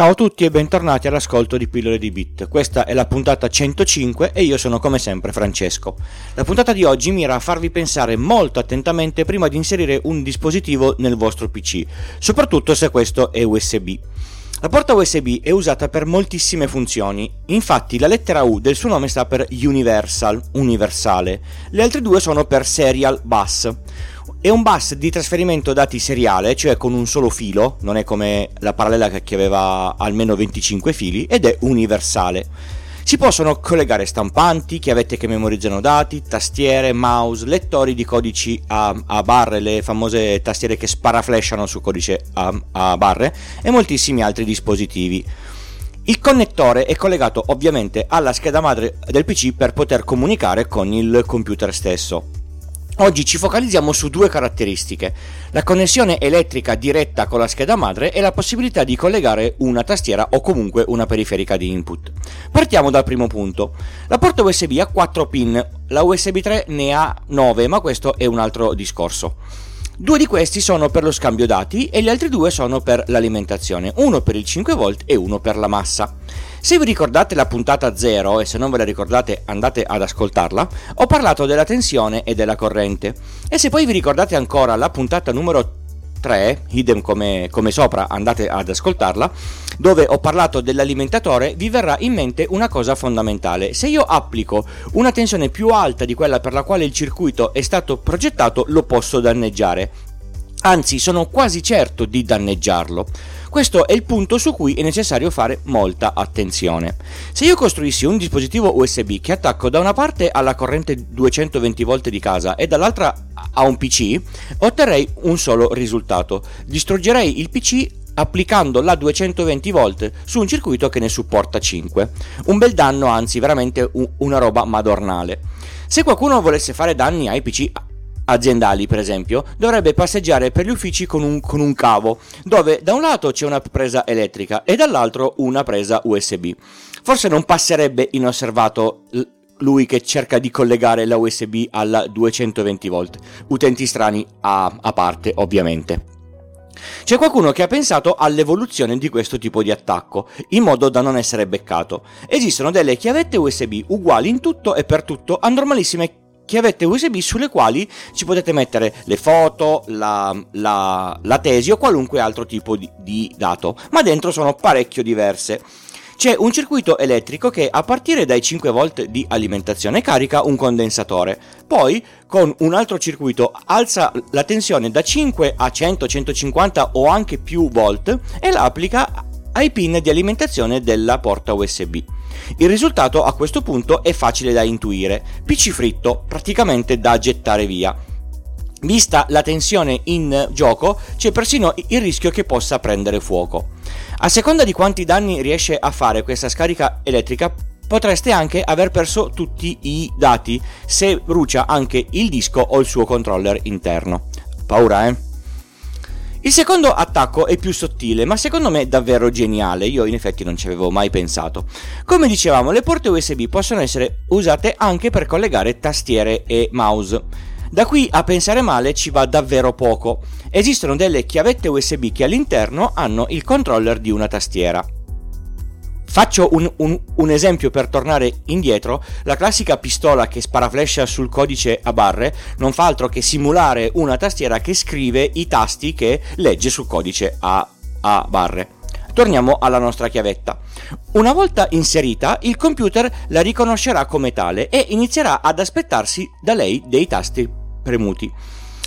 Ciao a tutti e bentornati all'ascolto di Pillole di Bit. Questa è la puntata 105 e io sono come sempre Francesco. La puntata di oggi mira a farvi pensare molto attentamente prima di inserire un dispositivo nel vostro PC, soprattutto se questo è USB. La porta USB è usata per moltissime funzioni, infatti la lettera U del suo nome sta per Universal, universale, le altre due sono per Serial Bus. È un bus di trasferimento dati seriale, cioè con un solo filo, non è come la parallela che aveva almeno 25 fili, ed è universale. Si possono collegare stampanti, chiavette che memorizzano dati, tastiere, mouse, lettori di codici a, a barre, le famose tastiere che sparaflashano su codice a, a barre, e moltissimi altri dispositivi. Il connettore è collegato ovviamente alla scheda madre del PC per poter comunicare con il computer stesso. Oggi ci focalizziamo su due caratteristiche, la connessione elettrica diretta con la scheda madre e la possibilità di collegare una tastiera o comunque una periferica di input. Partiamo dal primo punto. La porta USB ha 4 pin, la USB 3 ne ha 9, ma questo è un altro discorso. Due di questi sono per lo scambio dati e gli altri due sono per l'alimentazione, uno per il 5V e uno per la massa. Se vi ricordate la puntata 0 e se non ve la ricordate andate ad ascoltarla, ho parlato della tensione e della corrente. E se poi vi ricordate ancora la puntata numero 3, idem come, come, sopra, andate ad ascoltarla, dove ho parlato dell'alimentatore, vi verrà in mente una cosa fondamentale. Se io applico una tensione più alta di quella per la quale il circuito è stato progettato, lo posso danneggiare. Anzi, sono quasi certo di danneggiarlo. Questo è il punto su cui è necessario fare molta attenzione. Se io costruissi un dispositivo USB che attacco da una parte alla corrente 220V di casa e dall'altra a un PC, otterrei un solo risultato. Distruggerei il PC applicando la 220V su un circuito che ne supporta 5. Un bel danno, anzi veramente una roba madornale. Se qualcuno volesse fare danni ai PC aziendali, per esempio, dovrebbe passeggiare per gli uffici con un, con un cavo, dove da un lato c'è una presa elettrica e dall'altro una presa USB. Forse non passerebbe inosservato lui che cerca di collegare la USB alla 220V, utenti strani a, a parte ovviamente. C'è qualcuno che ha pensato all'evoluzione di questo tipo di attacco, in modo da non essere beccato. Esistono delle chiavette USB uguali in tutto e per tutto a normalissime chiavette USB sulle quali ci potete mettere le foto, la, la, la tesi o qualunque altro tipo di, di dato, ma dentro sono parecchio diverse. C'è un circuito elettrico che a partire dai 5 volt di alimentazione carica un condensatore, poi con un altro circuito alza la tensione da 5 a 100, 150 o anche più volt e la applica ai pin di alimentazione della porta USB. Il risultato a questo punto è facile da intuire, PC fritto, praticamente da gettare via. Vista la tensione in gioco, c'è persino il rischio che possa prendere fuoco. A seconda di quanti danni riesce a fare questa scarica elettrica, potreste anche aver perso tutti i dati se brucia anche il disco o il suo controller interno. Paura, eh? Il secondo attacco è più sottile, ma secondo me davvero geniale, io in effetti non ci avevo mai pensato. Come dicevamo, le porte USB possono essere usate anche per collegare tastiere e mouse. Da qui a pensare male ci va davvero poco. Esistono delle chiavette USB che all'interno hanno il controller di una tastiera. Faccio un, un, un, esempio per tornare indietro, la classica pistola che spara flash sul codice a barre non fa altro che simulare una tastiera che scrive i tasti che legge sul codice a, a barre. Torniamo alla nostra chiavetta. Una volta inserita, il computer la riconoscerà come tale e inizierà ad aspettarsi da lei dei tasti premuti.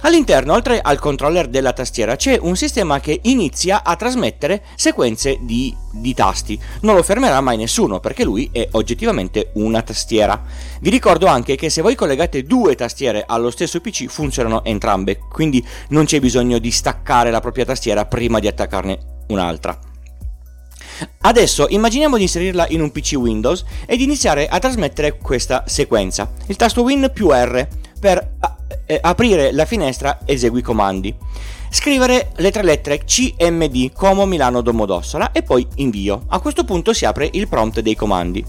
All'interno, oltre al controller della tastiera, c'è un sistema che inizia a trasmettere sequenze di, di, tasti. Non lo fermerà mai nessuno perché lui è oggettivamente una tastiera. Vi ricordo anche che se voi collegate due tastiere allo stesso PC funzionano entrambe, quindi non c'è bisogno di staccare la propria tastiera prima di attaccarne un'altra. Adesso immaginiamo di inserirla in un PC Windows ed iniziare a trasmettere questa sequenza. Il tasto Win più R per eh, aprire la finestra esegui comandi. scrivere le tre lettere CMD Como Milano Domodossola e poi invio. A questo punto si apre il prompt dei comandi.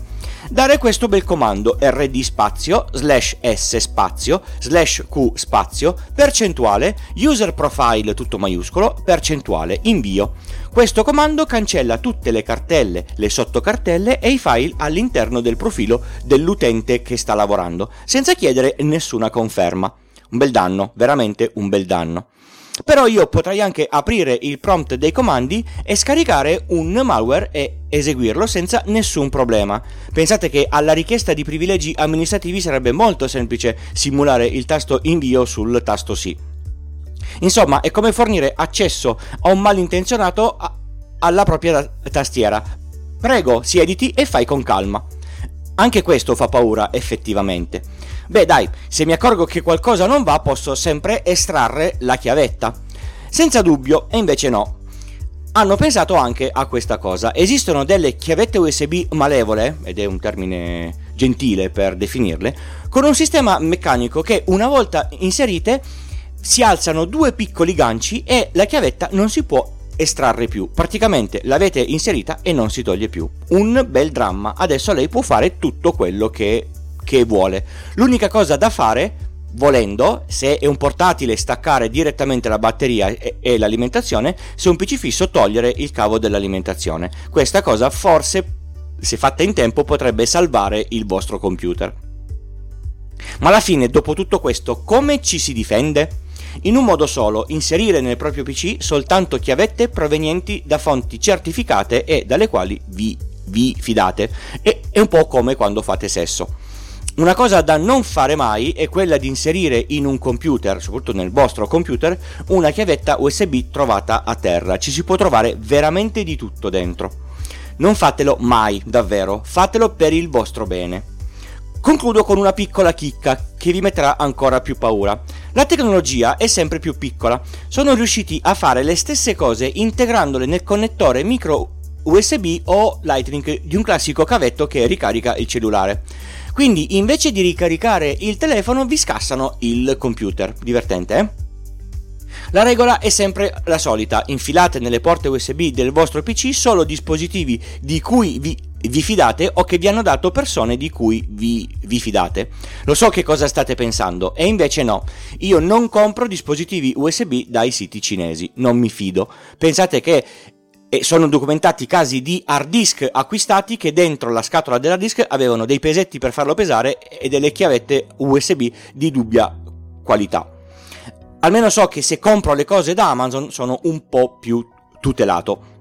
Dare questo bel comando rd spazio slash s spazio slash q spazio percentuale user profile tutto maiuscolo percentuale invio. Questo comando cancella tutte le cartelle, le sottocartelle e i file all'interno del profilo dell'utente che sta lavorando, senza chiedere nessuna conferma. Un bel danno, veramente un bel danno. Però io potrei anche aprire il prompt dei comandi e scaricare un malware e eseguirlo senza nessun problema. Pensate che alla richiesta di privilegi amministrativi sarebbe molto semplice simulare il tasto invio sul tasto sì. Insomma, è come fornire accesso a un malintenzionato alla propria tastiera. Prego, siediti e fai con calma. Anche questo fa paura, effettivamente. Beh dai, se mi accorgo che qualcosa non va posso sempre estrarre la chiavetta. Senza dubbio, e invece no. Hanno pensato anche a questa cosa. Esistono delle chiavette USB malevole, ed è un termine gentile per definirle, con un sistema meccanico che una volta inserite si alzano due piccoli ganci e la chiavetta non si può estrarre più. Praticamente l'avete inserita e non si toglie più. Un bel dramma. Adesso lei può fare tutto quello che, che vuole. L'unica cosa da fare, volendo, se è un portatile, staccare direttamente la batteria e, e l'alimentazione, se è un PC fisso, togliere il cavo dell'alimentazione. Questa cosa forse, se fatta in tempo, potrebbe salvare il vostro computer. Ma alla fine, dopo tutto questo, come ci si difende? in un modo solo, inserire nel proprio PC soltanto chiavette provenienti da fonti certificate e dalle quali vi, vi fidate. E, è un po' come quando fate sesso. Una cosa da non fare mai è quella di inserire in un computer, soprattutto nel vostro computer, una chiavetta USB trovata a terra. Ci si può trovare veramente di tutto dentro. Non fatelo mai, davvero, fatelo per il vostro bene. Concludo con una piccola chicca che vi metterà ancora più paura. La tecnologia è sempre più piccola. Sono riusciti a fare le stesse cose integrandole nel connettore micro USB o Lightning di un classico cavetto che ricarica il cellulare. Quindi invece di ricaricare il telefono vi scassano il computer. Divertente, eh? La regola è sempre la solita, infilate nelle porte USB del vostro PC solo dispositivi di cui vi vi fidate o che vi hanno dato persone di cui vi, vi, fidate. Lo so che cosa state pensando e invece no, io non compro dispositivi USB dai siti cinesi, non mi fido. Pensate che eh, sono documentati casi di hard disk acquistati che dentro la scatola della disk avevano dei pesetti per farlo pesare e delle chiavette USB di dubbia qualità. Almeno so che se compro le cose da Amazon sono un po' più tutelato.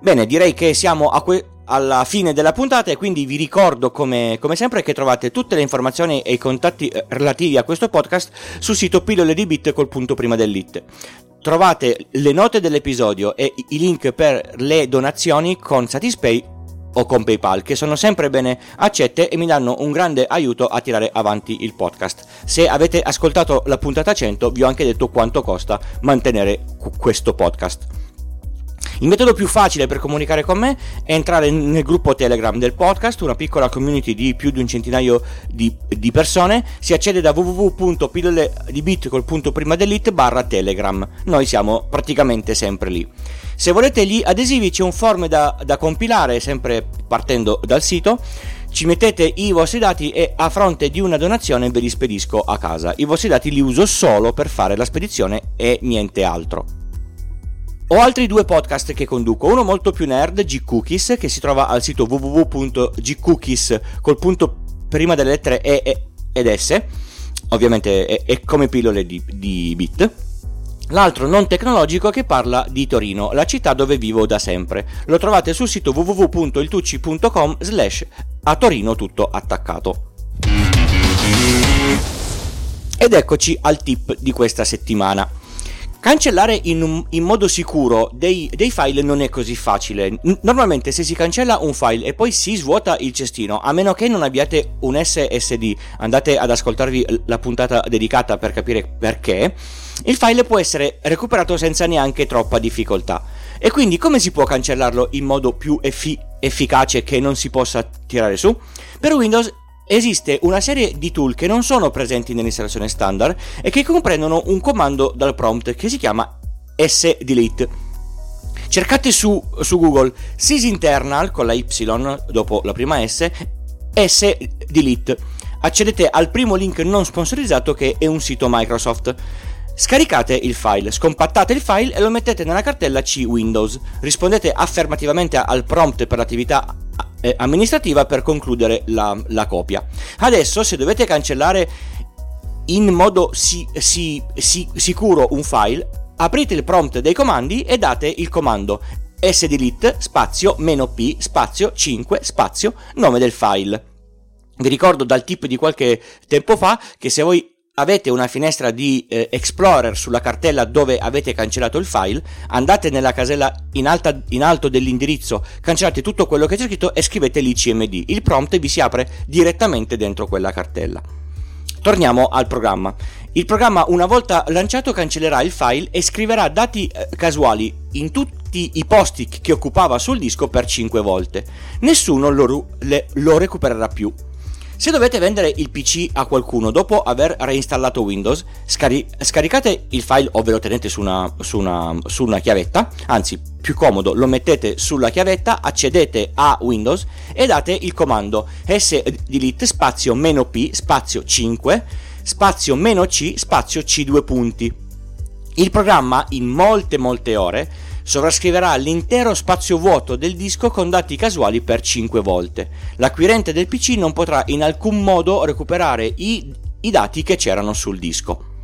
Bene, direi che siamo que- alla fine della puntata e quindi vi ricordo come, come, sempre che trovate tutte le informazioni e i contatti eh, relativi a questo podcast sul sito pillole di bit col punto prima dell'it. Trovate le note dell'episodio e i link per le donazioni con Satispay o con PayPal che sono sempre bene accette e mi danno un grande aiuto a tirare avanti il podcast. Se avete ascoltato la puntata 100 vi ho anche detto quanto costa mantenere questo podcast. Il metodo più facile per comunicare con me è entrare nel gruppo Telegram del podcast, una piccola community di più di un centinaio di, di persone. Si accede da www.pillole di bit col punto prima dell'it barra Telegram. Noi siamo praticamente sempre lì. Se volete gli adesivi c'è un form da, da compilare, sempre partendo dal sito ci mettete i vostri dati e a fronte di una donazione ve li spedisco a casa. I vostri dati li uso solo per fare la spedizione e niente altro. Ho altri due podcast che conduco, uno molto più nerd, G-Cookies, che si trova al sito www.gcookies col punto prima delle lettere E ed S, ovviamente è, è come pillole di, di bit. L'altro non tecnologico che parla di Torino, la città dove vivo da sempre. Lo trovate sul sito www.iltucci.com slash a Torino tutto attaccato. Ed eccoci al tip di questa settimana. Cancellare in, in modo sicuro dei, dei, file non è così facile. Normalmente se si cancella un file e poi si svuota il cestino, a meno che non abbiate un SSD, andate ad ascoltarvi la puntata dedicata per capire perché, il file può essere recuperato senza neanche troppa difficoltà. E quindi come si può cancellarlo in modo più effi- efficace che non si possa tirare su? Per Windows Esiste una serie di tool che non sono presenti nell'installazione standard e che comprendono un comando dal prompt che si chiama S delete. Cercate su, su Google sysinternal con la Y dopo la prima S, S delete. Accedete al primo link non sponsorizzato che è un sito Microsoft. Scaricate il file, scompattate il file e lo mettete nella cartella C Windows. Rispondete affermativamente al prompt per l'attività eh, amministrativa per concludere la, la copia. Adesso se dovete cancellare in modo si, si, si, sicuro un file, aprite il prompt dei comandi e date il comando sdelete spazio meno p spazio 5 spazio nome del file. Vi ricordo dal tip di qualche tempo fa che se voi avete una finestra di eh, Explorer sulla cartella dove avete cancellato il file, andate nella casella in, alta, in, alto dell'indirizzo, cancellate tutto quello che c'è scritto e scrivete l'ICMD. Il prompt vi si apre direttamente dentro quella cartella. Torniamo al programma. Il programma una volta lanciato cancellerà il file e scriverà dati eh, casuali in tutti i posti che occupava sul disco per 5 volte. Nessuno lo, lo recupererà più. Se dovete vendere il PC a qualcuno dopo aver reinstallato Windows, scari- scaricate il file o ve lo tenete su una, su, una, su una, chiavetta, anzi più comodo lo mettete sulla chiavetta, accedete a Windows e date il comando sdelete spazio meno p spazio 5 spazio meno c spazio c 2 punti. Il programma in molte molte ore sovrascriverà l'intero spazio vuoto del disco con dati casuali per 5 volte. L'acquirente del PC non potrà in alcun modo recuperare i, i dati che c'erano sul disco.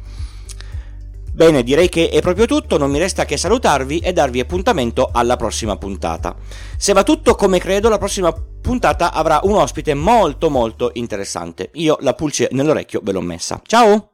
Bene, direi che è proprio tutto, non mi resta che salutarvi e darvi appuntamento alla prossima puntata. Se va tutto come credo, la prossima puntata avrà un ospite molto molto interessante. Io la pulce nell'orecchio ve l'ho messa. Ciao!